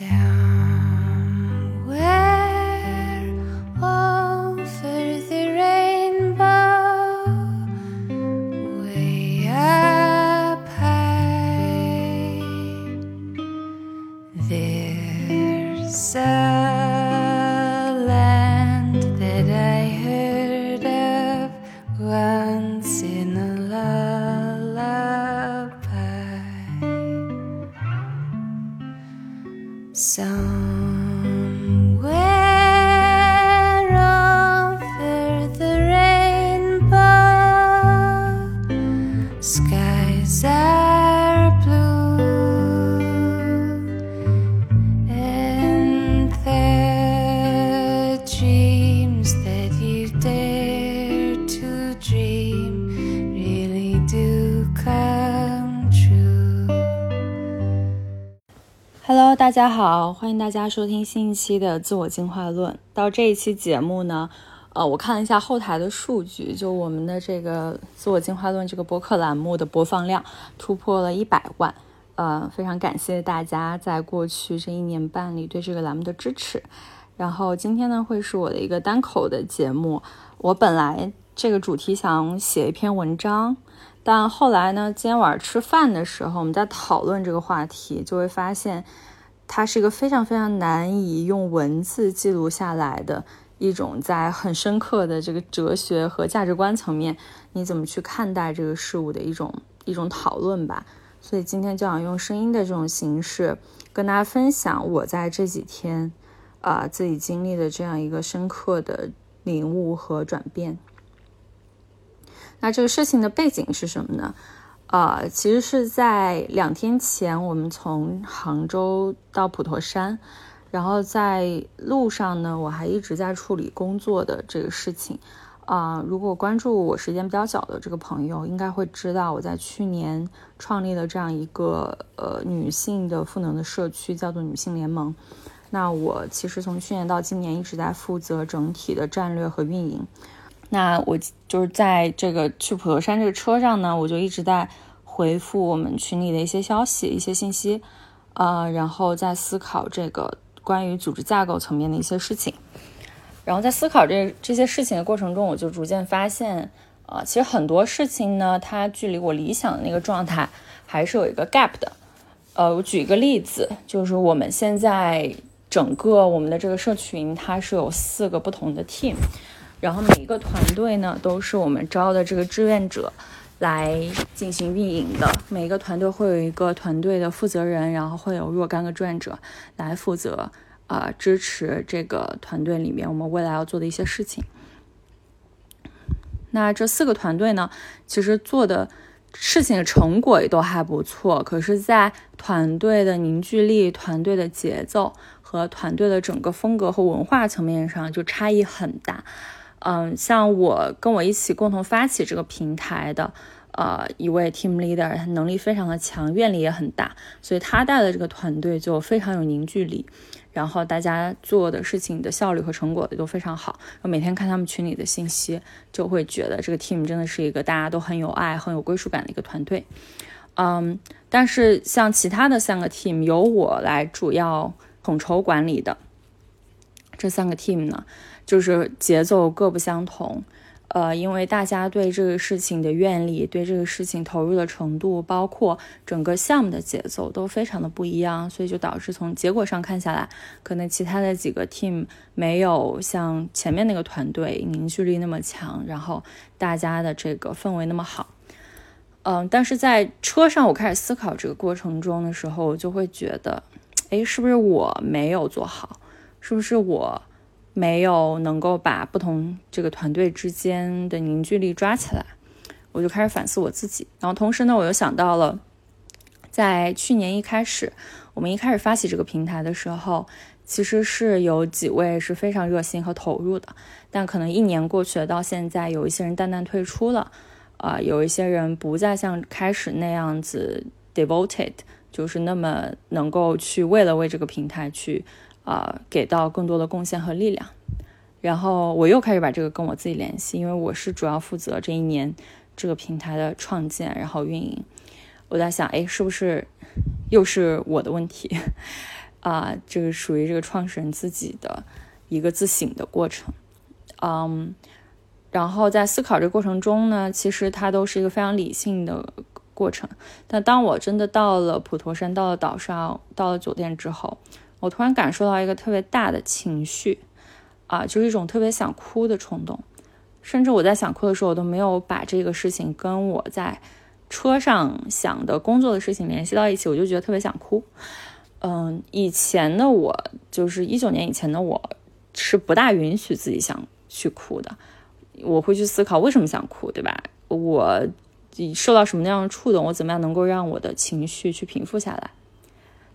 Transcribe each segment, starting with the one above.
sound. 大家好，欢迎大家收听新一期的自我进化论。到这一期节目呢，呃，我看了一下后台的数据，就我们的这个自我进化论这个播客栏目的播放量突破了一百万，呃，非常感谢大家在过去这一年半里对这个栏目的支持。然后今天呢，会是我的一个单口的节目。我本来这个主题想写一篇文章，但后来呢，今天晚上吃饭的时候，我们在讨论这个话题，就会发现。它是一个非常非常难以用文字记录下来的一种，在很深刻的这个哲学和价值观层面，你怎么去看待这个事物的一种一种讨论吧。所以今天就想用声音的这种形式，跟大家分享我在这几天，啊自己经历的这样一个深刻的领悟和转变。那这个事情的背景是什么呢？呃，其实是在两天前，我们从杭州到普陀山，然后在路上呢，我还一直在处理工作的这个事情。啊，如果关注我时间比较早的这个朋友，应该会知道我在去年创立了这样一个呃女性的赋能的社区，叫做女性联盟。那我其实从去年到今年一直在负责整体的战略和运营。那我就是在这个去普陀山这个车上呢，我就一直在回复我们群里的一些消息、一些信息，呃，然后在思考这个关于组织架构层面的一些事情。然后在思考这这些事情的过程中，我就逐渐发现，呃，其实很多事情呢，它距离我理想的那个状态还是有一个 gap 的。呃，我举一个例子，就是我们现在整个我们的这个社群，它是有四个不同的 team。然后每一个团队呢，都是我们招的这个志愿者来进行运营的。每一个团队会有一个团队的负责人，然后会有若干个志愿者来负责啊支持这个团队里面我们未来要做的一些事情。那这四个团队呢，其实做的事情的成果也都还不错，可是，在团队的凝聚力、团队的节奏和团队的整个风格和文化层面上就差异很大。嗯，像我跟我一起共同发起这个平台的，呃，一位 team leader，他能力非常的强，愿力也很大，所以他带的这个团队就非常有凝聚力，然后大家做的事情的效率和成果也都非常好。我每天看他们群里的信息，就会觉得这个 team 真的是一个大家都很有爱、很有归属感的一个团队。嗯，但是像其他的三个 team，由我来主要统筹管理的这三个 team 呢？就是节奏各不相同，呃，因为大家对这个事情的愿力、对这个事情投入的程度，包括整个项目的节奏都非常的不一样，所以就导致从结果上看下来，可能其他的几个 team 没有像前面那个团队凝聚力那么强，然后大家的这个氛围那么好。嗯，但是在车上我开始思考这个过程中的时候，我就会觉得，哎，是不是我没有做好？是不是我？没有能够把不同这个团队之间的凝聚力抓起来，我就开始反思我自己。然后同时呢，我又想到了，在去年一开始，我们一开始发起这个平台的时候，其实是有几位是非常热心和投入的。但可能一年过去了，到现在有一些人淡淡退出了，啊，有一些人不再像开始那样子 devoted，就是那么能够去为了为这个平台去。啊，给到更多的贡献和力量，然后我又开始把这个跟我自己联系，因为我是主要负责这一年这个平台的创建，然后运营。我在想，哎，是不是又是我的问题？啊，这个属于这个创始人自己的一个自省的过程。嗯，然后在思考这个过程中呢，其实它都是一个非常理性的过程。但当我真的到了普陀山，到了岛上，到了酒店之后，我突然感受到一个特别大的情绪，啊，就是一种特别想哭的冲动。甚至我在想哭的时候，我都没有把这个事情跟我在车上想的工作的事情联系到一起，我就觉得特别想哭。嗯，以前的我，就是一九年以前的我，是不大允许自己想去哭的。我会去思考为什么想哭，对吧？我受到什么样的触动？我怎么样能够让我的情绪去平复下来？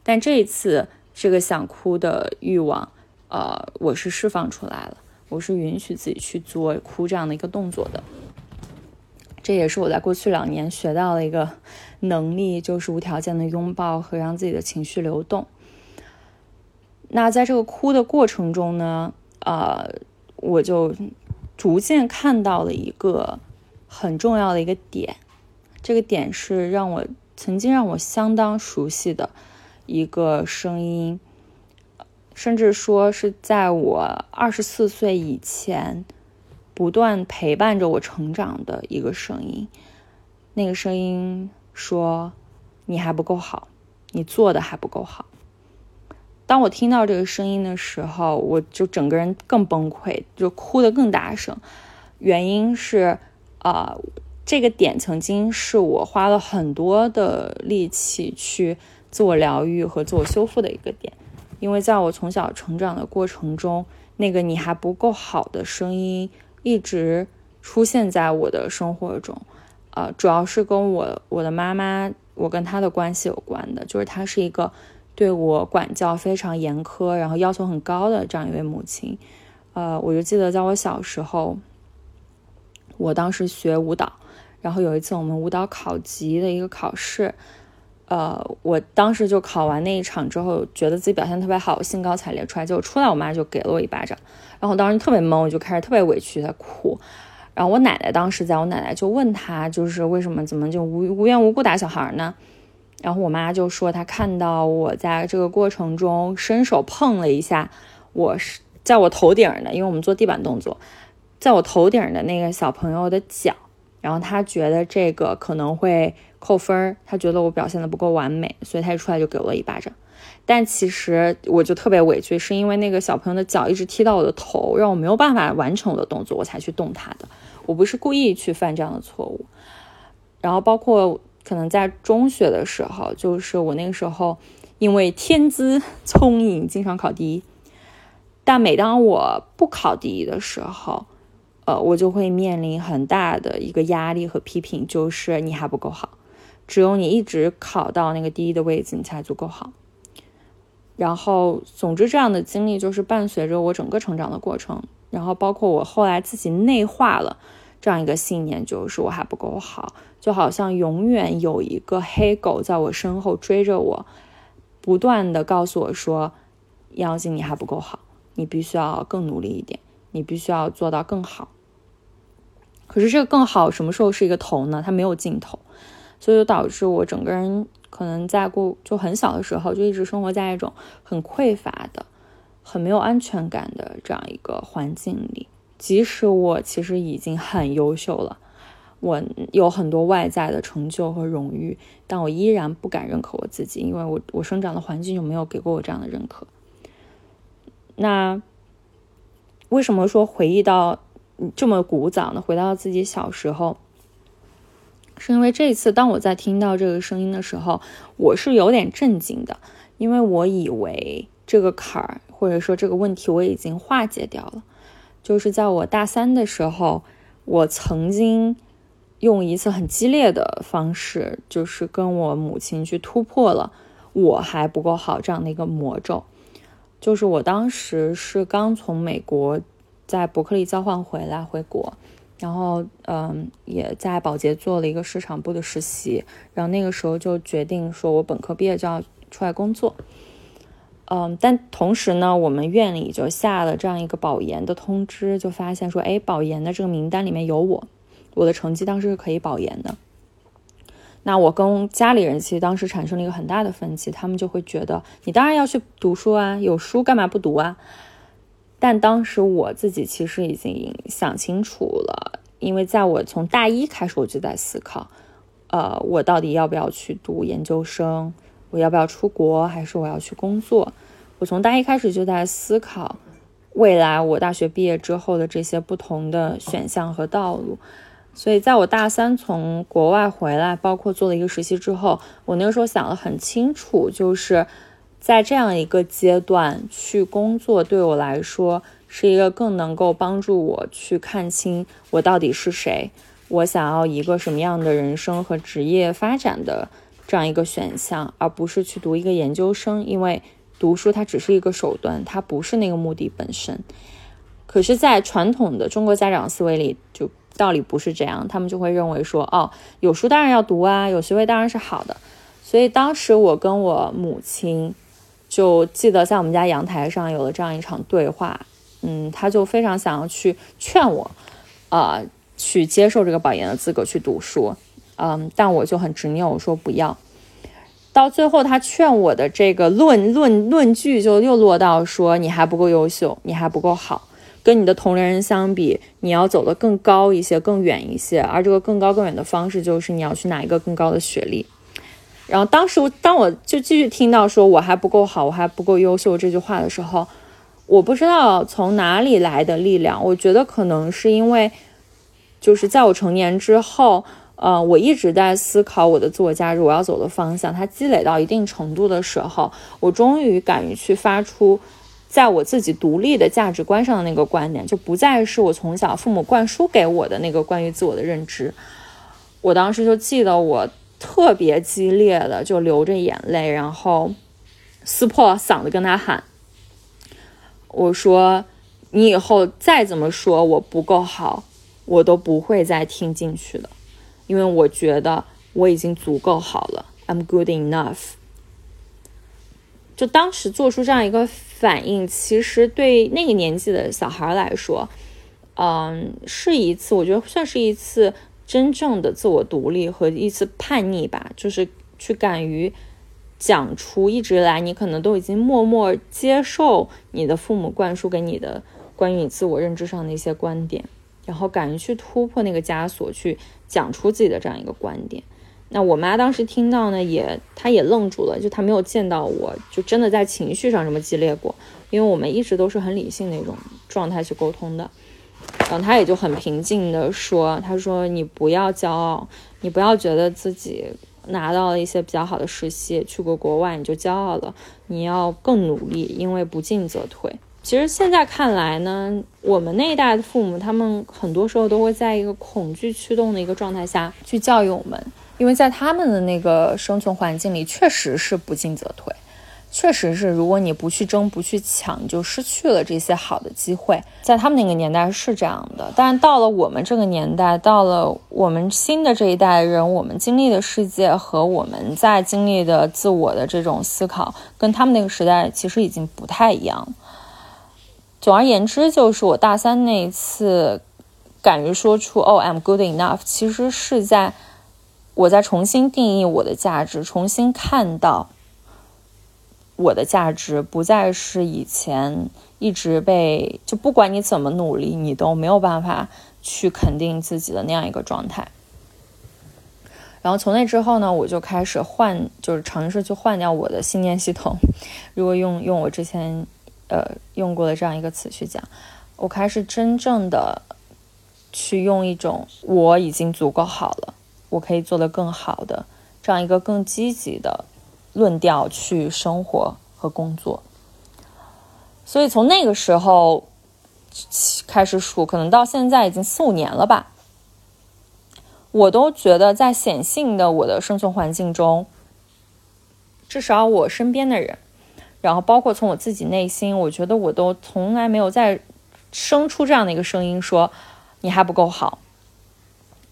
但这一次，这个想哭的欲望，呃，我是释放出来了。我是允许自己去做哭这样的一个动作的，这也是我在过去两年学到的一个能力，就是无条件的拥抱和让自己的情绪流动。那在这个哭的过程中呢，呃，我就逐渐看到了一个很重要的一个点，这个点是让我曾经让我相当熟悉的一个声音。甚至说是在我二十四岁以前，不断陪伴着我成长的一个声音。那个声音说：“你还不够好，你做的还不够好。”当我听到这个声音的时候，我就整个人更崩溃，就哭得更大声。原因是，啊，这个点曾经是我花了很多的力气去自我疗愈和自我修复的一个点。因为在我从小成长的过程中，那个你还不够好的声音一直出现在我的生活中，呃，主要是跟我我的妈妈，我跟她的关系有关的，就是她是一个对我管教非常严苛，然后要求很高的这样一位母亲，呃，我就记得在我小时候，我当时学舞蹈，然后有一次我们舞蹈考级的一个考试。呃，我当时就考完那一场之后，觉得自己表现特别好，兴高采烈出来，结果出来，我妈就给了我一巴掌，然后我当时特别懵，我就开始特别委屈，在哭。然后我奶奶当时在我奶奶就问他，就是为什么怎么就无无缘无故打小孩呢？然后我妈就说，她看到我在这个过程中伸手碰了一下，我是在我头顶的，因为我们做地板动作，在我头顶的那个小朋友的脚，然后她觉得这个可能会。扣分儿，他觉得我表现的不够完美，所以他一出来就给我了一巴掌。但其实我就特别委屈，是因为那个小朋友的脚一直踢到我的头，让我没有办法完成我的动作，我才去动他的。我不是故意去犯这样的错误。然后包括可能在中学的时候，就是我那个时候因为天资聪颖，经常考第一。但每当我不考第一的时候，呃，我就会面临很大的一个压力和批评，就是你还不够好。只有你一直考到那个第一的位置，你才足够好。然后，总之，这样的经历就是伴随着我整个成长的过程。然后，包括我后来自己内化了这样一个信念，就是我还不够好，就好像永远有一个黑狗在我身后追着我，不断的告诉我说：“杨静，你还不够好，你必须要更努力一点，你必须要做到更好。”可是，这个更好什么时候是一个头呢？它没有尽头。所以就导致我整个人可能在过就很小的时候就一直生活在一种很匮乏的、很没有安全感的这样一个环境里。即使我其实已经很优秀了，我有很多外在的成就和荣誉，但我依然不敢认可我自己，因为我我生长的环境就没有给过我这样的认可。那为什么说回忆到这么古早呢？回到自己小时候。是因为这次，当我在听到这个声音的时候，我是有点震惊的，因为我以为这个坎儿或者说这个问题我已经化解掉了。就是在我大三的时候，我曾经用一次很激烈的方式，就是跟我母亲去突破了我还不够好这样的一个魔咒。就是我当时是刚从美国在伯克利交换回来，回国。然后，嗯，也在保洁做了一个市场部的实习，然后那个时候就决定说，我本科毕业就要出来工作。嗯，但同时呢，我们院里就下了这样一个保研的通知，就发现说，哎，保研的这个名单里面有我，我的成绩当时是可以保研的。那我跟家里人其实当时产生了一个很大的分歧，他们就会觉得你当然要去读书啊，有书干嘛不读啊？但当时我自己其实已经想清楚了，因为在我从大一开始我就在思考，呃，我到底要不要去读研究生？我要不要出国？还是我要去工作？我从大一开始就在思考未来我大学毕业之后的这些不同的选项和道路。所以，在我大三从国外回来，包括做了一个实习之后，我那个时候想的很清楚，就是在这样一个阶段去工作，对我来说是一个更能够帮助我去看清我到底是谁，我想要一个什么样的人生和职业发展的这样一个选项，而不是去读一个研究生，因为读书它只是一个手段，它不是那个目的本身。可是，在传统的中国家长思维里，就道理不是这样，他们就会认为说，哦，有书当然要读啊，有学位当然是好的。所以当时我跟我母亲就记得在我们家阳台上有了这样一场对话，嗯，他就非常想要去劝我，呃，去接受这个保研的资格去读书，嗯，但我就很执拗，我说不要。到最后，他劝我的这个论论论据就又落到说，你还不够优秀，你还不够好。跟你的同龄人相比，你要走得更高一些、更远一些，而这个更高更远的方式就是你要去拿一个更高的学历。然后当时，当我就继续听到说我还不够好，我还不够优秀这句话的时候，我不知道从哪里来的力量。我觉得可能是因为，就是在我成年之后，呃，我一直在思考我的自我价值，我要走的方向。它积累到一定程度的时候，我终于敢于去发出。在我自己独立的价值观上的那个观点，就不再是我从小父母灌输给我的那个关于自我的认知。我当时就记得，我特别激烈的就流着眼泪，然后撕破嗓子跟他喊：“我说，你以后再怎么说我不够好，我都不会再听进去的，因为我觉得我已经足够好了，I'm good enough。”就当时做出这样一个。反应其实对那个年纪的小孩来说，嗯，是一次我觉得算是一次真正的自我独立和一次叛逆吧，就是去敢于讲出一直来你可能都已经默默接受你的父母灌输给你的关于你自我认知上的一些观点，然后敢于去突破那个枷锁，去讲出自己的这样一个观点。那我妈当时听到呢，也她也愣住了，就她没有见到我，就真的在情绪上这么激烈过，因为我们一直都是很理性的一种状态去沟通的。然后他也就很平静的说：“他说你不要骄傲，你不要觉得自己拿到了一些比较好的实习，去过国外你就骄傲了，你要更努力，因为不进则退。”其实现在看来呢，我们那一代的父母，他们很多时候都会在一个恐惧驱动的一个状态下去教育我们。因为在他们的那个生存环境里，确实是不进则退，确实是如果你不去争、不去抢，就失去了这些好的机会。在他们那个年代是这样的，但是到了我们这个年代，到了我们新的这一代人，我们经历的世界和我们在经历的自我的这种思考，跟他们那个时代其实已经不太一样。总而言之，就是我大三那一次敢于说出“哦，I'm good enough”，其实是在。我在重新定义我的价值，重新看到我的价值，不再是以前一直被就不管你怎么努力，你都没有办法去肯定自己的那样一个状态。然后从那之后呢，我就开始换，就是尝试去换掉我的信念系统。如果用用我之前呃用过的这样一个词去讲，我开始真正的去用一种我已经足够好了。我可以做得更好的，这样一个更积极的论调去生活和工作。所以从那个时候开始数，可能到现在已经四五年了吧。我都觉得在显性的我的生存环境中，至少我身边的人，然后包括从我自己内心，我觉得我都从来没有再生出这样的一个声音，说你还不够好。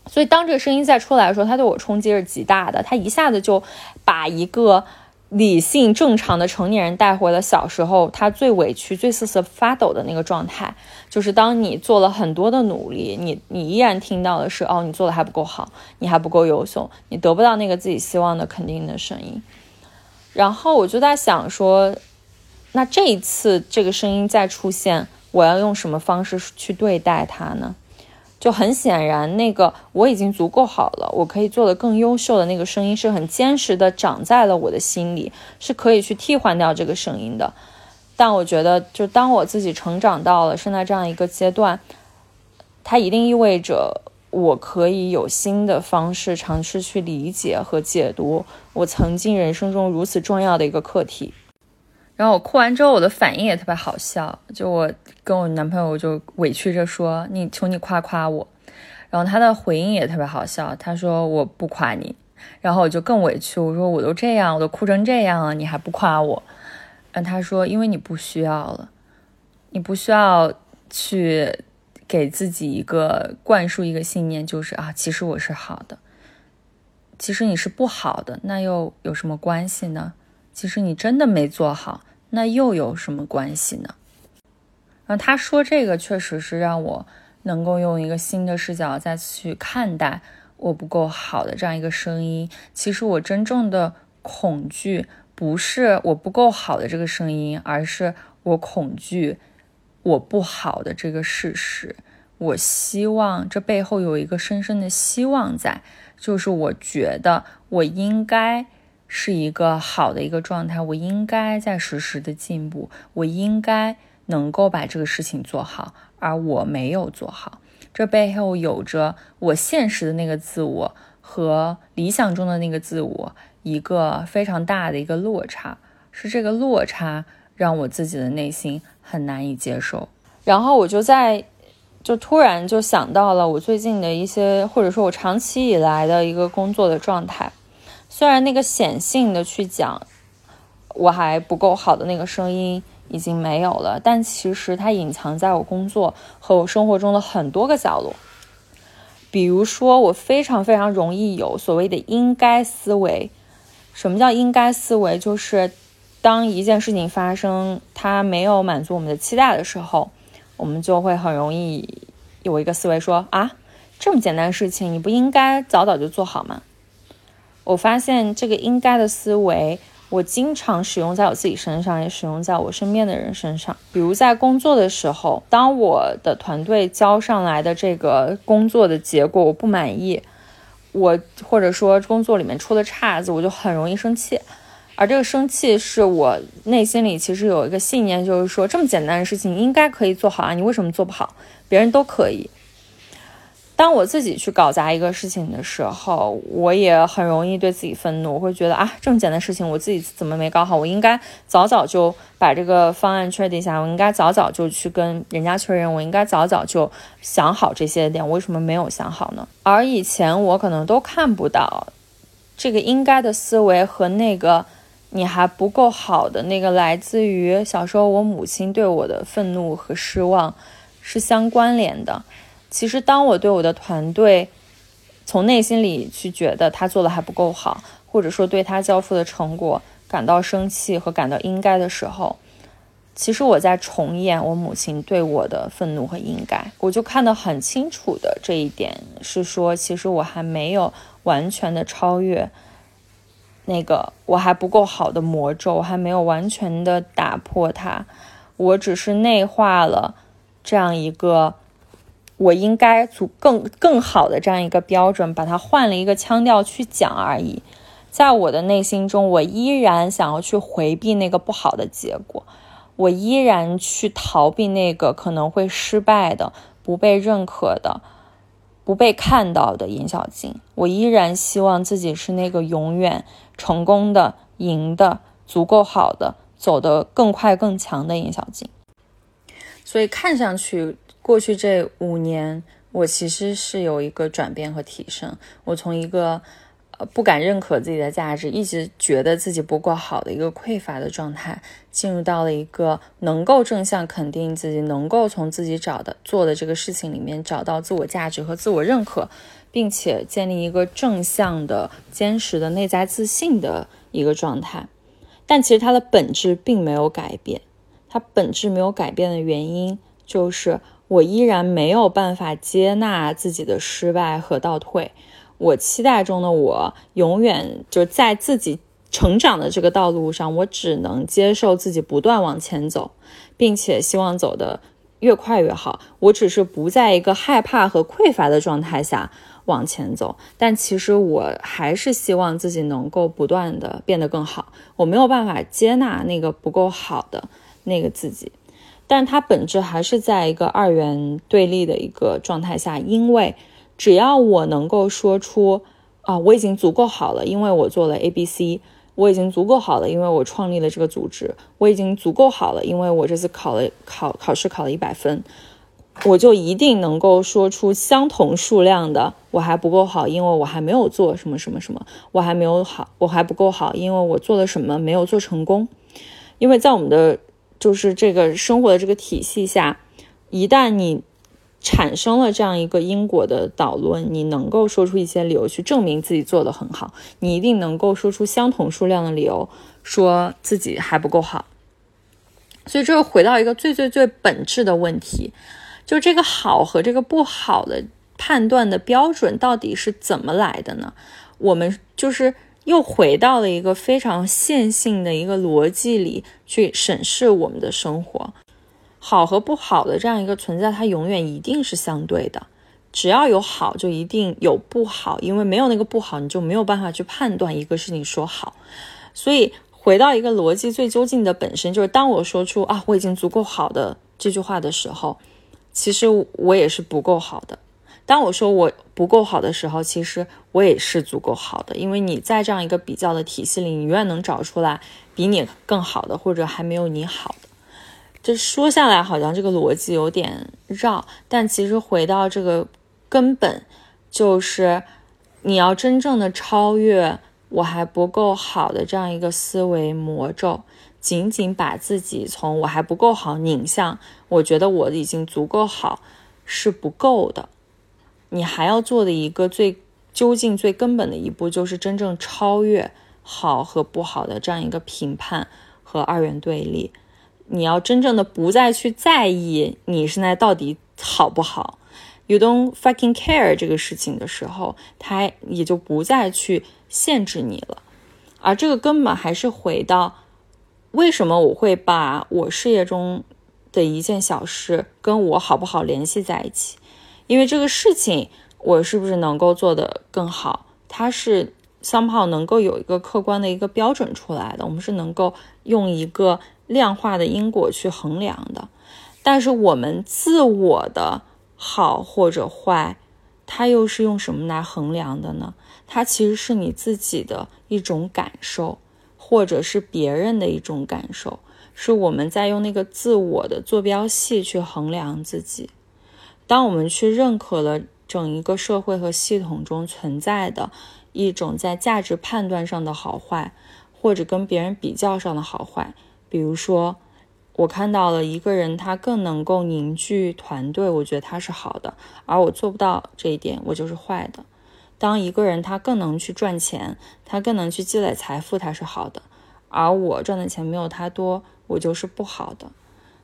所以，当这个声音再出来的时候，它对我冲击是极大的。它一下子就把一个理性正常的成年人带回了小时候他最委屈、最瑟瑟发抖的那个状态，就是当你做了很多的努力，你你依然听到的是哦，你做的还不够好，你还不够优秀，你得不到那个自己希望的肯定的声音。然后我就在想说，那这一次这个声音再出现，我要用什么方式去对待它呢？就很显然，那个我已经足够好了，我可以做的更优秀的那个声音是很坚实的，长在了我的心里，是可以去替换掉这个声音的。但我觉得，就当我自己成长到了现在这样一个阶段，它一定意味着我可以有新的方式尝试去理解和解读我曾经人生中如此重要的一个课题。然后我哭完之后，我的反应也特别好笑，就我跟我男朋友就委屈着说：“你求你夸夸我。”然后他的回应也特别好笑，他说：“我不夸你。”然后我就更委屈，我说：“我都这样，我都哭成这样了，你还不夸我？”然后他说：“因为你不需要了，你不需要去给自己一个灌输一个信念，就是啊，其实我是好的，其实你是不好的，那又有什么关系呢？”其实你真的没做好，那又有什么关系呢？然后他说这个确实是让我能够用一个新的视角再去看待我不够好的这样一个声音。其实我真正的恐惧不是我不够好的这个声音，而是我恐惧我不好的这个事实。我希望这背后有一个深深的希望在，就是我觉得我应该。是一个好的一个状态，我应该在实时的进步，我应该能够把这个事情做好，而我没有做好，这背后有着我现实的那个自我和理想中的那个自我一个非常大的一个落差，是这个落差让我自己的内心很难以接受，然后我就在就突然就想到了我最近的一些，或者说我长期以来的一个工作的状态。虽然那个显性的去讲我还不够好的那个声音已经没有了，但其实它隐藏在我工作和我生活中的很多个角落。比如说，我非常非常容易有所谓的应该思维。什么叫应该思维？就是当一件事情发生，它没有满足我们的期待的时候，我们就会很容易有一个思维说：啊，这么简单的事情，你不应该早早就做好吗？我发现这个应该的思维，我经常使用在我自己身上，也使用在我身边的人身上。比如在工作的时候，当我的团队交上来的这个工作的结果我不满意，我或者说工作里面出了岔子，我就很容易生气。而这个生气是我内心里其实有一个信念，就是说这么简单的事情应该可以做好啊，你为什么做不好？别人都可以。当我自己去搞砸一个事情的时候，我也很容易对自己愤怒，我会觉得啊，这么简单的事情我自己怎么没搞好？我应该早早就把这个方案确定下，我应该早早就去跟人家确认，我应该早早就想好这些点，为什么没有想好呢？而以前我可能都看不到这个应该的思维和那个你还不够好的那个来自于小时候我母亲对我的愤怒和失望是相关联的。其实，当我对我的团队从内心里去觉得他做的还不够好，或者说对他交付的成果感到生气和感到应该的时候，其实我在重演我母亲对我的愤怒和应该。我就看得很清楚的这一点是说，其实我还没有完全的超越那个我还不够好的魔咒，我还没有完全的打破它，我只是内化了这样一个。我应该足更更好的这样一个标准，把它换了一个腔调去讲而已。在我的内心中，我依然想要去回避那个不好的结果，我依然去逃避那个可能会失败的、不被认可的、不被看到的尹小静。我依然希望自己是那个永远成功的、赢的、足够好的、走得更快更强的尹小静。所以看上去。过去这五年，我其实是有一个转变和提升。我从一个呃不敢认可自己的价值，一直觉得自己不够好的一个匮乏的状态，进入到了一个能够正向肯定自己，能够从自己找的做的这个事情里面找到自我价值和自我认可，并且建立一个正向的、坚实的内在自信的一个状态。但其实它的本质并没有改变。它本质没有改变的原因，就是我依然没有办法接纳自己的失败和倒退。我期待中的我，永远就在自己成长的这个道路上，我只能接受自己不断往前走，并且希望走得越快越好。我只是不在一个害怕和匮乏的状态下往前走，但其实我还是希望自己能够不断的变得更好。我没有办法接纳那个不够好的那个自己，但它本质还是在一个二元对立的一个状态下，因为。只要我能够说出啊，我已经足够好了，因为我做了 A、B、C，我已经足够好了，因为我创立了这个组织，我已经足够好了，因为我这次考了考考试考了一百分，我就一定能够说出相同数量的我还不够好，因为我还没有做什么什么什么，我还没有好，我还不够好，因为我做了什么没有做成功，因为在我们的就是这个生活的这个体系下，一旦你。产生了这样一个因果的导论，你能够说出一些理由去证明自己做得很好，你一定能够说出相同数量的理由，说自己还不够好。所以，这又回到一个最最最本质的问题，就这个好和这个不好的判断的标准到底是怎么来的呢？我们就是又回到了一个非常线性的一个逻辑里去审视我们的生活。好和不好的这样一个存在，它永远一定是相对的。只要有好，就一定有不好，因为没有那个不好，你就没有办法去判断一个事情说好。所以回到一个逻辑最究竟的本身，就是当我说出啊我已经足够好的这句话的时候，其实我也是不够好的。当我说我不够好的时候，其实我也是足够好的，因为你在这样一个比较的体系里，你永远能找出来比你更好的，或者还没有你好的。这说下来好像这个逻辑有点绕，但其实回到这个根本，就是你要真正的超越我还不够好的这样一个思维魔咒，仅仅把自己从我还不够好拧向我觉得我已经足够好是不够的，你还要做的一个最究竟最根本的一步，就是真正超越好和不好的这样一个评判和二元对立。你要真正的不再去在意你现在到底好不好，you don't fucking care 这个事情的时候，它也就不再去限制你了。而这个根本还是回到为什么我会把我事业中的一件小事跟我好不好联系在一起？因为这个事情我是不是能够做得更好，它是 somehow 能够有一个客观的一个标准出来的，我们是能够用一个。量化的因果去衡量的，但是我们自我的好或者坏，它又是用什么来衡量的呢？它其实是你自己的一种感受，或者是别人的一种感受，是我们在用那个自我的坐标系去衡量自己。当我们去认可了整一个社会和系统中存在的一种在价值判断上的好坏，或者跟别人比较上的好坏。比如说，我看到了一个人，他更能够凝聚团队，我觉得他是好的，而我做不到这一点，我就是坏的。当一个人他更能去赚钱，他更能去积累财富，他是好的，而我赚的钱没有他多，我就是不好的。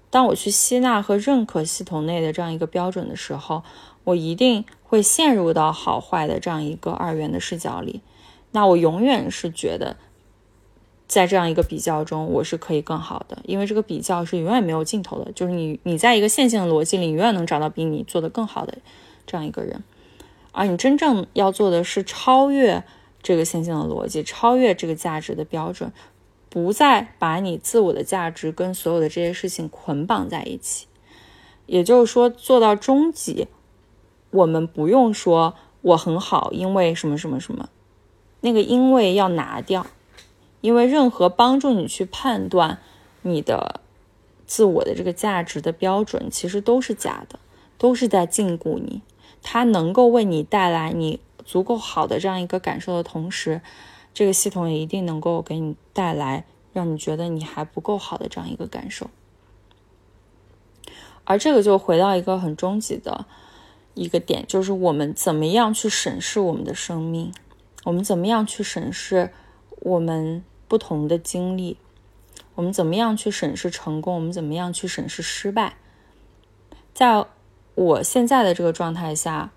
当我去吸纳和认可系统内的这样一个标准的时候，我一定会陷入到好坏的这样一个二元的视角里，那我永远是觉得。在这样一个比较中，我是可以更好的，因为这个比较是永远没有尽头的。就是你，你在一个线性的逻辑里，永远能找到比你做的更好的这样一个人。而你真正要做的是超越这个线性的逻辑，超越这个价值的标准，不再把你自我的价值跟所有的这些事情捆绑在一起。也就是说，做到终极，我们不用说我很好，因为什么什么什么，那个因为要拿掉。因为任何帮助你去判断你的自我的这个价值的标准，其实都是假的，都是在禁锢你。它能够为你带来你足够好的这样一个感受的同时，这个系统也一定能够给你带来让你觉得你还不够好的这样一个感受。而这个就回到一个很终极的一个点，就是我们怎么样去审视我们的生命，我们怎么样去审视我们。不同的经历，我们怎么样去审视成功？我们怎么样去审视失败？在我现在的这个状态下，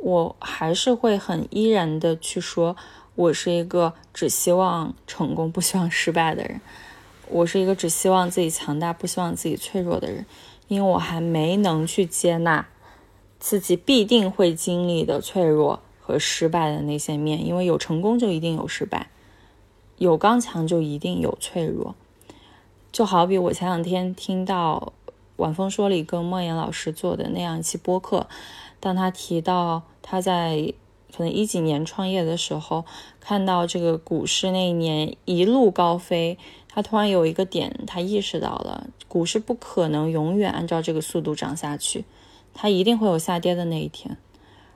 我还是会很依然的去说，我是一个只希望成功不希望失败的人。我是一个只希望自己强大不希望自己脆弱的人，因为我还没能去接纳自己必定会经历的脆弱和失败的那些面。因为有成功就一定有失败，有刚强就一定有脆弱。就好比我前两天听到晚风说里跟莫言老师做的那样一期播客，当他提到他在可能一几年创业的时候，看到这个股市那一年一路高飞，他突然有一个点，他意识到了股市不可能永远按照这个速度涨下去，它一定会有下跌的那一天，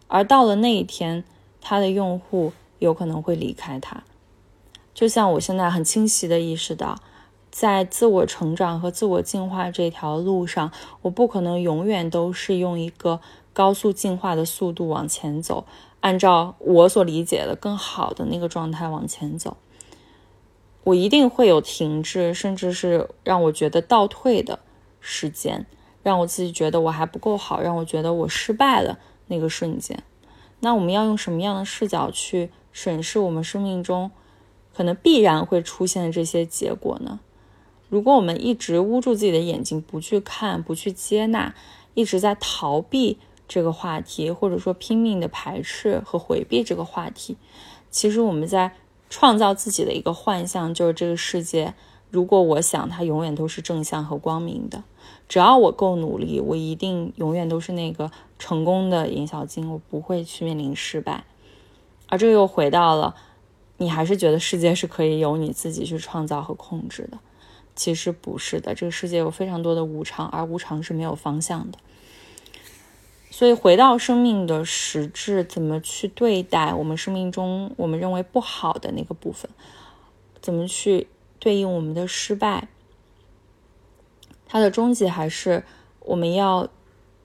而到了那一天，他的用户有可能会离开他，就像我现在很清晰的意识到。在自我成长和自我进化这条路上，我不可能永远都是用一个高速进化的速度往前走，按照我所理解的更好的那个状态往前走。我一定会有停滞，甚至是让我觉得倒退的时间，让我自己觉得我还不够好，让我觉得我失败了那个瞬间。那我们要用什么样的视角去审视我们生命中可能必然会出现的这些结果呢？如果我们一直捂住自己的眼睛，不去看，不去接纳，一直在逃避这个话题，或者说拼命的排斥和回避这个话题，其实我们在创造自己的一个幻象，就是这个世界，如果我想它永远都是正向和光明的，只要我够努力，我一定永远都是那个成功的尹小金，我不会去面临失败。而这又回到了，你还是觉得世界是可以由你自己去创造和控制的。其实不是的，这个世界有非常多的无常，而无常是没有方向的。所以回到生命的实质，怎么去对待我们生命中我们认为不好的那个部分？怎么去对应我们的失败？它的终极还是我们要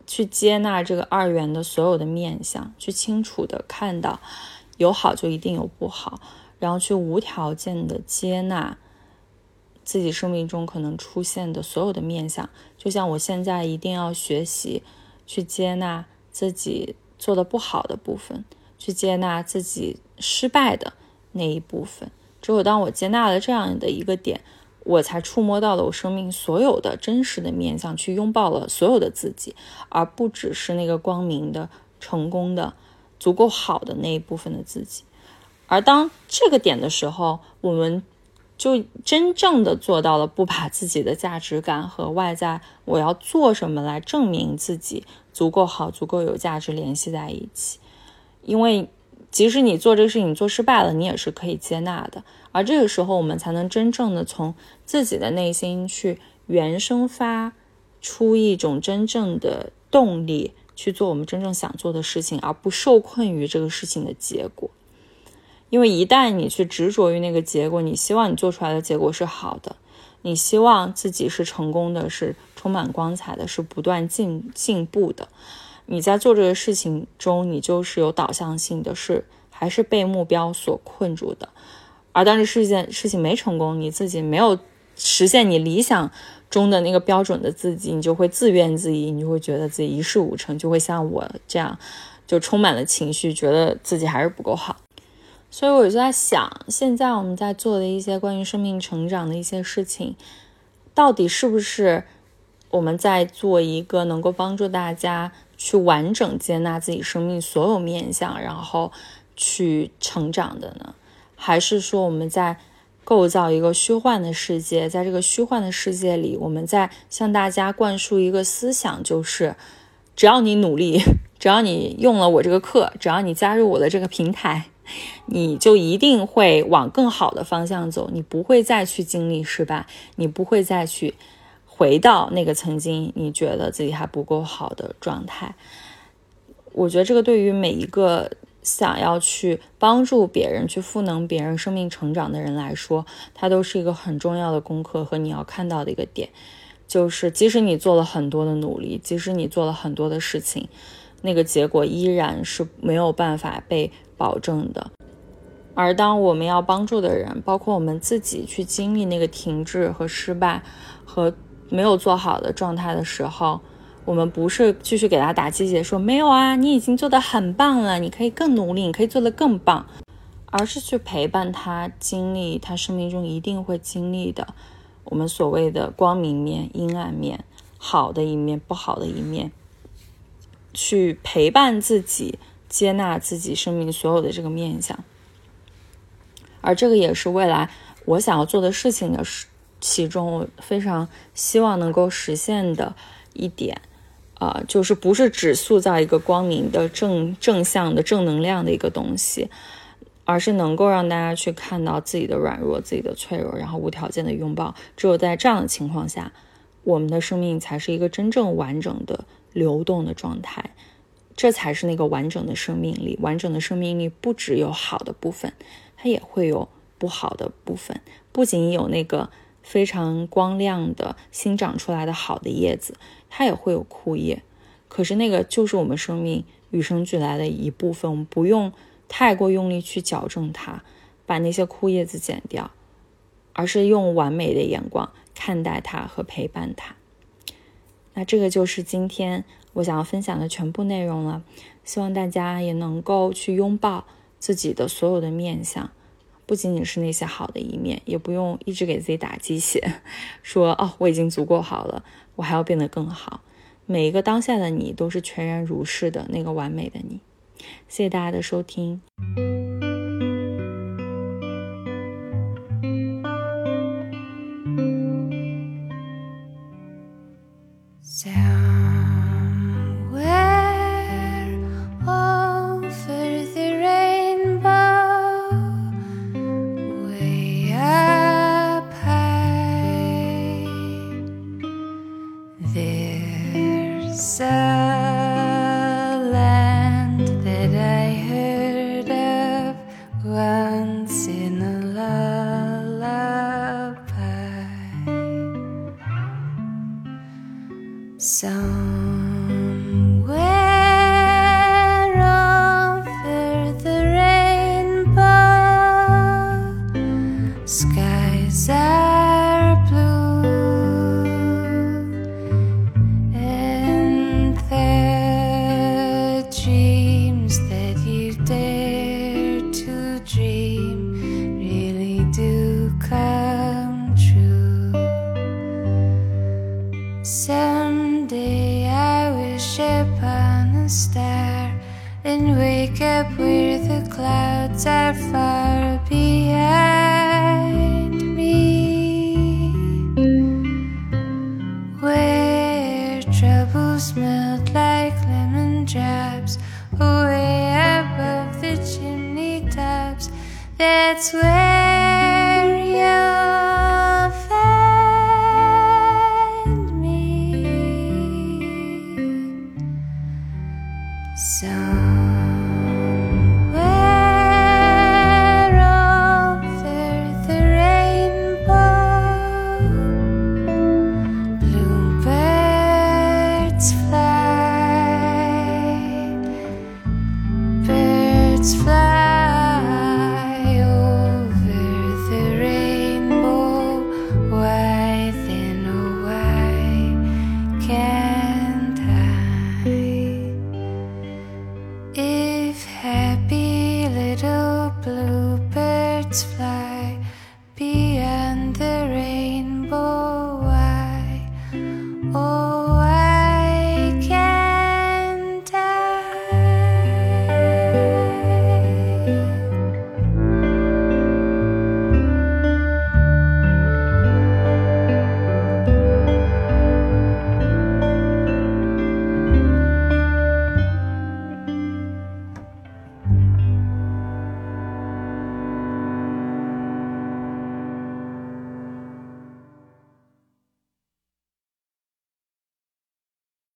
去接纳这个二元的所有的面相，去清楚的看到有好就一定有不好，然后去无条件的接纳。自己生命中可能出现的所有的面相，就像我现在一定要学习去接纳自己做的不好的部分，去接纳自己失败的那一部分。只有当我接纳了这样的一个点，我才触摸到了我生命所有的真实的面相，去拥抱了所有的自己，而不只是那个光明的、成功的、足够好的那一部分的自己。而当这个点的时候，我们。就真正的做到了不把自己的价值感和外在我要做什么来证明自己足够好、足够有价值联系在一起。因为即使你做这个事情做失败了，你也是可以接纳的。而这个时候，我们才能真正的从自己的内心去原生发出一种真正的动力，去做我们真正想做的事情，而不受困于这个事情的结果。因为一旦你去执着于那个结果，你希望你做出来的结果是好的，你希望自己是成功的，是充满光彩的，是不断进进步的。你在做这个事情中，你就是有导向性的，是还是被目标所困住的。而当这事件事情没成功，你自己没有实现你理想中的那个标准的自己，你就会自怨自艾，你就会觉得自己一事无成，就会像我这样，就充满了情绪，觉得自己还是不够好。所以我就在想，现在我们在做的一些关于生命成长的一些事情，到底是不是我们在做一个能够帮助大家去完整接纳自己生命所有面相，然后去成长的呢？还是说我们在构造一个虚幻的世界，在这个虚幻的世界里，我们在向大家灌输一个思想，就是只要你努力，只要你用了我这个课，只要你加入我的这个平台。你就一定会往更好的方向走，你不会再去经历失败，你不会再去回到那个曾经你觉得自己还不够好的状态。我觉得这个对于每一个想要去帮助别人、去赋能别人生命成长的人来说，它都是一个很重要的功课和你要看到的一个点，就是即使你做了很多的努力，即使你做了很多的事情，那个结果依然是没有办法被。保证的，而当我们要帮助的人，包括我们自己去经历那个停滞和失败和没有做好的状态的时候，我们不是继续给他打鸡血，说没有啊，你已经做得很棒了，你可以更努力，你可以做得更棒，而是去陪伴他经历他生命中一定会经历的我们所谓的光明面、阴暗面、好的一面、不好的一面，去陪伴自己，接纳自己生命所有的这个面相。而这个也是未来我想要做的事情的其中，非常希望能够实现的一点，啊，就是不是只塑造一个光明的正正向的正能量的一个东西，而是能够让大家去看到自己的软弱、自己的脆弱，然后无条件的拥抱。只有在这样的情况下，我们的生命才是一个真正完整的流动的状态，这才是那个完整的生命力。完整的生命力不只有好的部分。它也会有不好的部分，不仅有那个非常光亮的新长出来的好的叶子，它也会有枯叶。可是那个就是我们生命与生俱来的一部分，我们不用太过用力去矫正它，把那些枯叶子剪掉，而是用完美的眼光看待它和陪伴它。那这个就是今天我想要分享的全部内容了，希望大家也能够去拥抱。自己的所有的面相，不仅仅是那些好的一面，也不用一直给自己打鸡血，说哦我已经足够好了，我还要变得更好。每一个当下的你都是全然如是的那个完美的你。谢谢大家的收听。